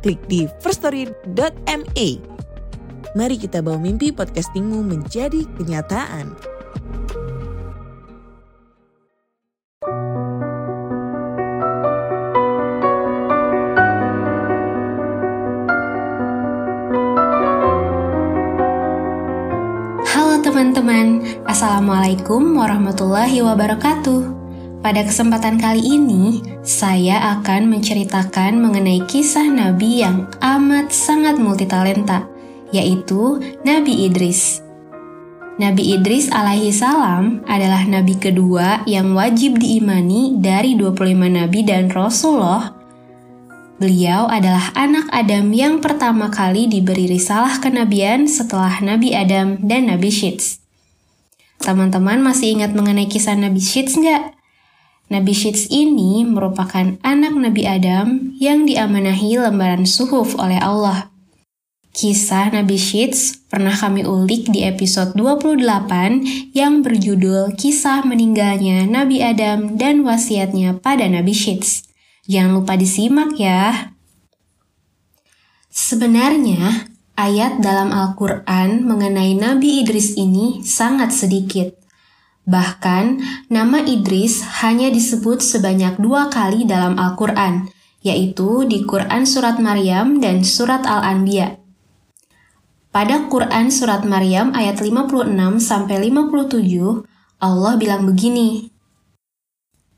klik di firststory.me. Mari kita bawa mimpi podcastingmu menjadi kenyataan. Halo teman-teman, Assalamualaikum warahmatullahi wabarakatuh. Pada kesempatan kali ini, saya akan menceritakan mengenai kisah Nabi yang amat sangat multitalenta, yaitu Nabi Idris. Nabi Idris alaihi salam adalah nabi kedua yang wajib diimani dari 25 nabi dan rasulullah. Beliau adalah anak Adam yang pertama kali diberi risalah kenabian setelah Nabi Adam dan Nabi Shits. Teman-teman masih ingat mengenai kisah Nabi Shits nggak? Nabi Shits ini merupakan anak Nabi Adam yang diamanahi lembaran suhuf oleh Allah. Kisah Nabi Shits pernah kami ulik di episode 28 yang berjudul Kisah Meninggalnya Nabi Adam dan Wasiatnya pada Nabi Shits. Jangan lupa disimak ya. Sebenarnya, ayat dalam Al-Quran mengenai Nabi Idris ini sangat sedikit. Bahkan, nama Idris hanya disebut sebanyak dua kali dalam Al-Quran, yaitu di Quran Surat Maryam dan Surat Al-Anbiya. Pada Quran Surat Maryam ayat 56-57, Allah bilang begini,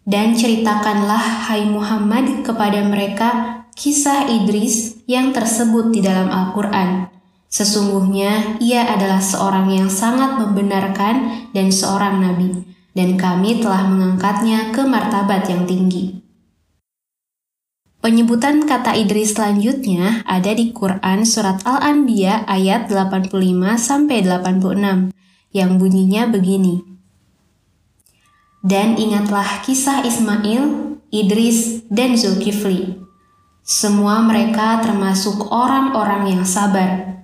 Dan ceritakanlah, hai Muhammad, kepada mereka kisah Idris yang tersebut di dalam Al-Quran Sesungguhnya ia adalah seorang yang sangat membenarkan dan seorang nabi, dan kami telah mengangkatnya ke martabat yang tinggi. Penyebutan kata Idris selanjutnya ada di Quran Surat Al-Anbiya ayat 85-86 yang bunyinya begini. Dan ingatlah kisah Ismail, Idris, dan Zulkifli. Semua mereka termasuk orang-orang yang sabar,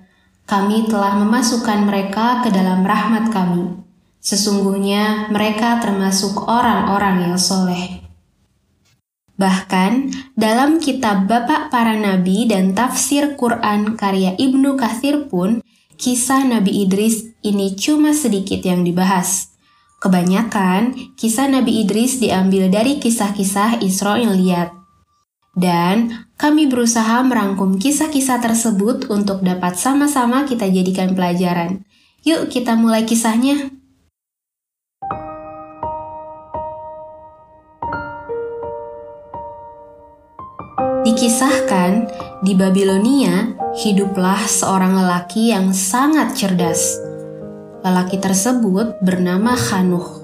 kami telah memasukkan mereka ke dalam rahmat kami. Sesungguhnya mereka termasuk orang-orang yang soleh. Bahkan dalam kitab Bapak Para Nabi dan Tafsir Quran karya Ibnu Kathir pun, kisah Nabi Idris ini cuma sedikit yang dibahas. Kebanyakan, kisah Nabi Idris diambil dari kisah-kisah Israiliyat. Dan kami berusaha merangkum kisah-kisah tersebut untuk dapat sama-sama kita jadikan pelajaran. Yuk kita mulai kisahnya. Dikisahkan, di Babilonia hiduplah seorang lelaki yang sangat cerdas. Lelaki tersebut bernama Hanuh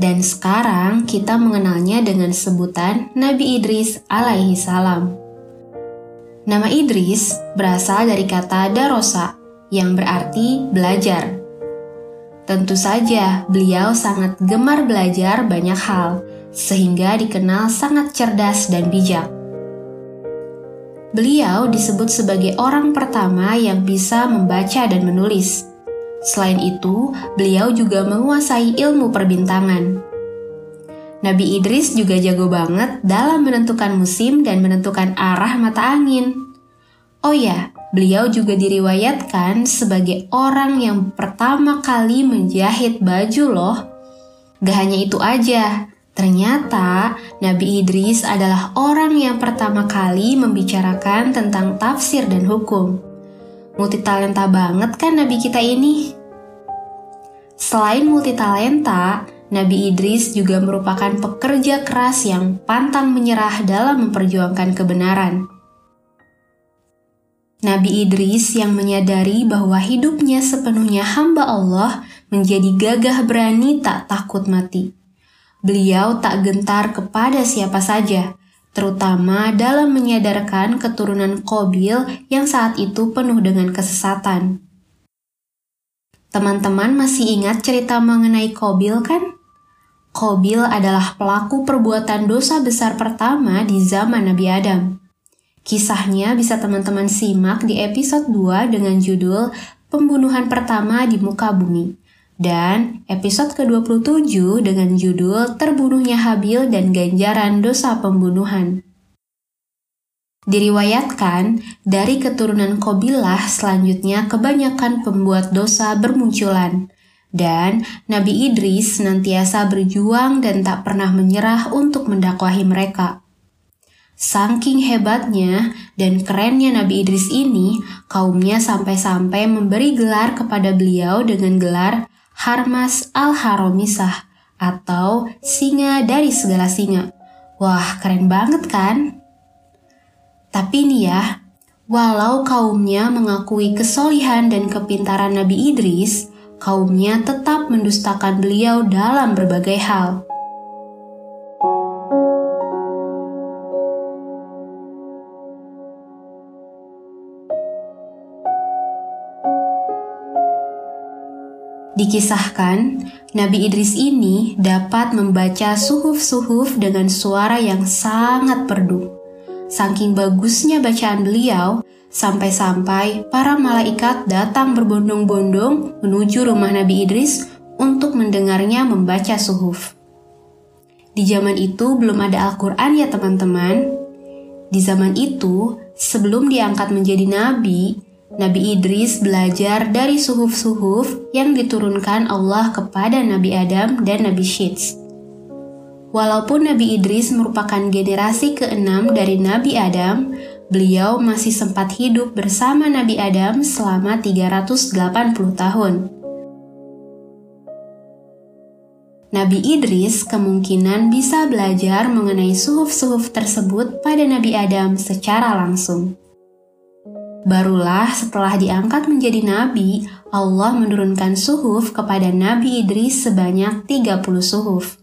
dan sekarang kita mengenalnya dengan sebutan Nabi Idris alaihi salam. Nama Idris berasal dari kata darosa yang berarti belajar. Tentu saja beliau sangat gemar belajar banyak hal sehingga dikenal sangat cerdas dan bijak. Beliau disebut sebagai orang pertama yang bisa membaca dan menulis. Selain itu, beliau juga menguasai ilmu perbintangan. Nabi Idris juga jago banget dalam menentukan musim dan menentukan arah mata angin. Oh ya, beliau juga diriwayatkan sebagai orang yang pertama kali menjahit baju loh. Gak hanya itu aja, ternyata Nabi Idris adalah orang yang pertama kali membicarakan tentang tafsir dan hukum multitalenta banget kan Nabi kita ini. Selain multitalenta, Nabi Idris juga merupakan pekerja keras yang pantang menyerah dalam memperjuangkan kebenaran. Nabi Idris yang menyadari bahwa hidupnya sepenuhnya hamba Allah menjadi gagah berani tak takut mati. Beliau tak gentar kepada siapa saja, terutama dalam menyadarkan keturunan Kobil yang saat itu penuh dengan kesesatan. Teman-teman masih ingat cerita mengenai Kobil kan? Kobil adalah pelaku perbuatan dosa besar pertama di zaman Nabi Adam. Kisahnya bisa teman-teman simak di episode 2 dengan judul Pembunuhan Pertama di Muka Bumi dan episode ke-27 dengan judul Terbunuhnya Habil dan Ganjaran Dosa Pembunuhan. Diriwayatkan, dari keturunan Kobilah selanjutnya kebanyakan pembuat dosa bermunculan, dan Nabi Idris senantiasa berjuang dan tak pernah menyerah untuk mendakwahi mereka. Saking hebatnya dan kerennya Nabi Idris ini, kaumnya sampai-sampai memberi gelar kepada beliau dengan gelar Harmas al-Haromisah atau singa dari segala singa. Wah, keren banget kan? Tapi nih ya, walau kaumnya mengakui kesolihan dan kepintaran Nabi Idris, kaumnya tetap mendustakan beliau dalam berbagai hal. Dikisahkan, Nabi Idris ini dapat membaca suhuf-suhuf dengan suara yang sangat perdu. Saking bagusnya bacaan beliau, sampai-sampai para malaikat datang berbondong-bondong menuju rumah Nabi Idris untuk mendengarnya membaca suhuf. Di zaman itu belum ada Al-Quran ya teman-teman. Di zaman itu, sebelum diangkat menjadi nabi, Nabi Idris belajar dari suhuf-suhuf yang diturunkan Allah kepada Nabi Adam dan Nabi Syeds. Walaupun Nabi Idris merupakan generasi keenam dari Nabi Adam, beliau masih sempat hidup bersama Nabi Adam selama 380 tahun. Nabi Idris kemungkinan bisa belajar mengenai suhuf-suhuf tersebut pada Nabi Adam secara langsung. Barulah setelah diangkat menjadi nabi, Allah menurunkan suhuf kepada Nabi Idris sebanyak 30 suhuf.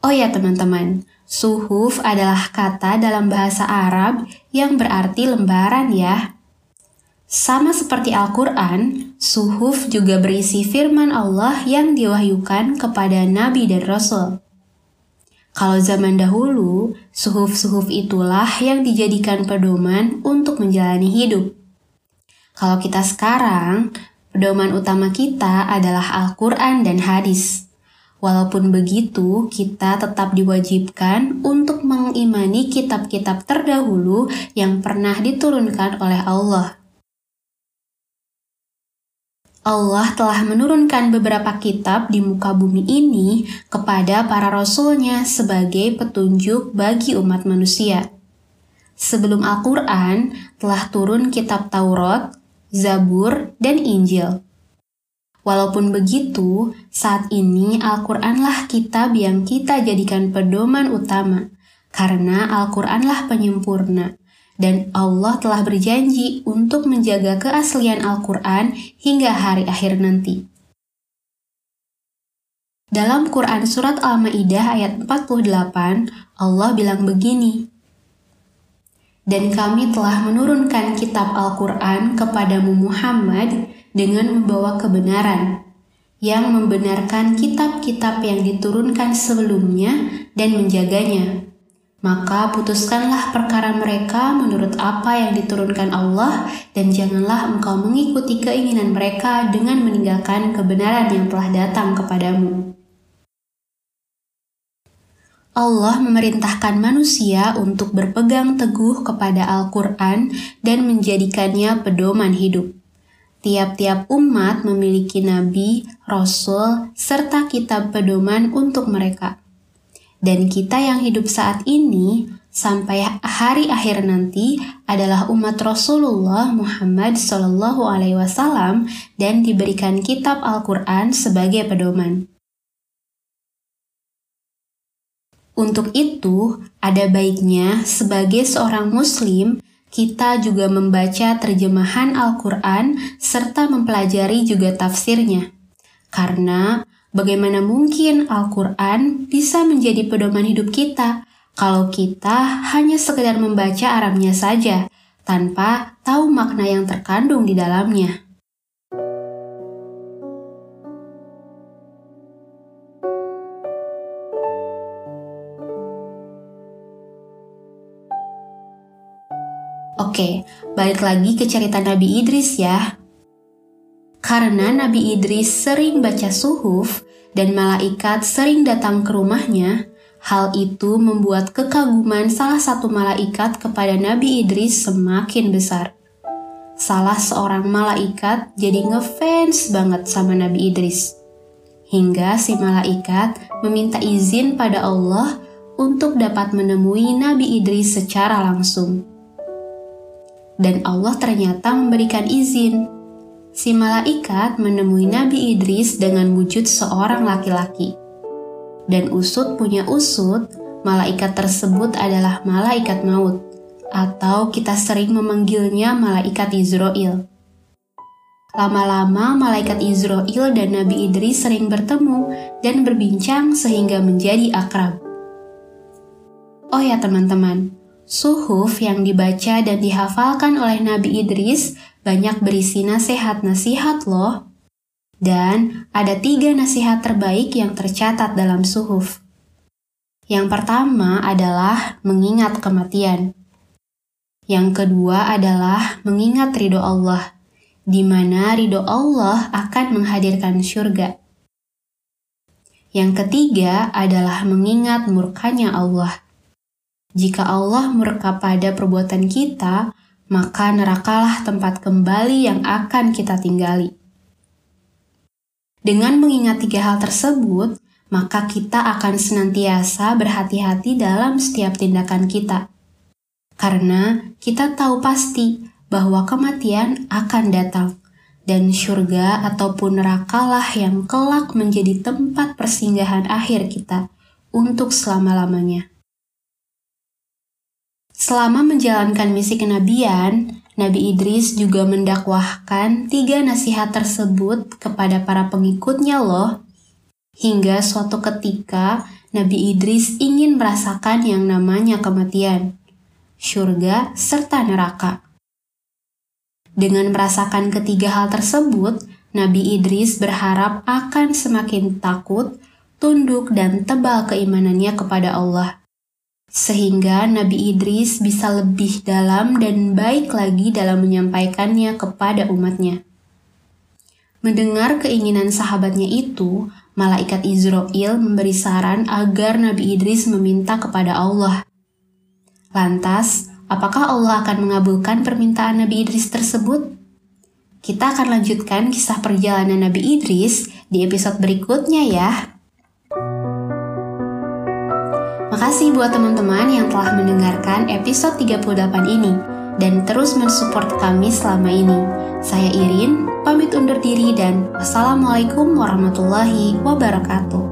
Oh ya teman-teman, suhuf adalah kata dalam bahasa Arab yang berarti lembaran ya. Sama seperti Al-Quran, suhuf juga berisi firman Allah yang diwahyukan kepada Nabi dan Rasul. Kalau zaman dahulu, suhuf-suhuf itulah yang dijadikan pedoman untuk menjalani hidup. Kalau kita sekarang, pedoman utama kita adalah Al-Quran dan hadis. Walaupun begitu, kita tetap diwajibkan untuk mengimani kitab-kitab terdahulu yang pernah diturunkan oleh Allah. Allah telah menurunkan beberapa kitab di muka bumi ini kepada para rasulnya sebagai petunjuk bagi umat manusia. Sebelum Al-Quran, telah turun kitab Taurat, Zabur, dan Injil. Walaupun begitu, saat ini Al-Quranlah kitab yang kita jadikan pedoman utama, karena Al-Quranlah penyempurna dan Allah telah berjanji untuk menjaga keaslian Al-Quran hingga hari akhir nanti. Dalam Quran Surat Al-Ma'idah ayat 48, Allah bilang begini, Dan kami telah menurunkan kitab Al-Quran kepadamu Muhammad dengan membawa kebenaran, yang membenarkan kitab-kitab yang diturunkan sebelumnya dan menjaganya maka putuskanlah perkara mereka menurut apa yang diturunkan Allah dan janganlah engkau mengikuti keinginan mereka dengan meninggalkan kebenaran yang telah datang kepadamu. Allah memerintahkan manusia untuk berpegang teguh kepada Al-Quran dan menjadikannya pedoman hidup. Tiap-tiap umat memiliki nabi, rasul, serta kitab pedoman untuk mereka dan kita yang hidup saat ini sampai hari akhir nanti adalah umat Rasulullah Muhammad Shallallahu Alaihi Wasallam dan diberikan kitab Al-Quran sebagai pedoman. Untuk itu, ada baiknya sebagai seorang Muslim kita juga membaca terjemahan Al-Quran serta mempelajari juga tafsirnya, karena Bagaimana mungkin Al-Quran bisa menjadi pedoman hidup kita kalau kita hanya sekedar membaca Arabnya saja tanpa tahu makna yang terkandung di dalamnya. Oke, balik lagi ke cerita Nabi Idris ya. Karena Nabi Idris sering baca suhuf dan malaikat sering datang ke rumahnya, hal itu membuat kekaguman salah satu malaikat kepada Nabi Idris semakin besar. Salah seorang malaikat jadi ngefans banget sama Nabi Idris. Hingga si malaikat meminta izin pada Allah untuk dapat menemui Nabi Idris secara langsung dan Allah ternyata memberikan izin. Si malaikat menemui Nabi Idris dengan wujud seorang laki-laki. Dan usut punya usut, malaikat tersebut adalah malaikat maut, atau kita sering memanggilnya malaikat Israel. Lama-lama malaikat Israel dan Nabi Idris sering bertemu dan berbincang sehingga menjadi akrab. Oh ya teman-teman, Suhuf yang dibaca dan dihafalkan oleh Nabi Idris banyak berisi nasihat-nasihat loh. Dan ada tiga nasihat terbaik yang tercatat dalam suhuf. Yang pertama adalah mengingat kematian. Yang kedua adalah mengingat ridho Allah, di mana ridho Allah akan menghadirkan syurga. Yang ketiga adalah mengingat murkanya Allah jika Allah murka pada perbuatan kita, maka nerakalah tempat kembali yang akan kita tinggali. Dengan mengingat tiga hal tersebut, maka kita akan senantiasa berhati-hati dalam setiap tindakan kita. Karena kita tahu pasti bahwa kematian akan datang, dan surga ataupun nerakalah yang kelak menjadi tempat persinggahan akhir kita untuk selama-lamanya. Selama menjalankan misi kenabian, Nabi Idris juga mendakwahkan tiga nasihat tersebut kepada para pengikutnya loh. Hingga suatu ketika Nabi Idris ingin merasakan yang namanya kematian, surga, serta neraka. Dengan merasakan ketiga hal tersebut, Nabi Idris berharap akan semakin takut, tunduk, dan tebal keimanannya kepada Allah sehingga Nabi Idris bisa lebih dalam dan baik lagi dalam menyampaikannya kepada umatnya. Mendengar keinginan sahabatnya itu, malaikat Israel memberi saran agar Nabi Idris meminta kepada Allah. Lantas, apakah Allah akan mengabulkan permintaan Nabi Idris tersebut? Kita akan lanjutkan kisah perjalanan Nabi Idris di episode berikutnya ya. Makasih buat teman-teman yang telah mendengarkan episode 38 ini dan terus mensupport kami selama ini. Saya Irin, pamit undur diri dan wassalamualaikum warahmatullahi wabarakatuh.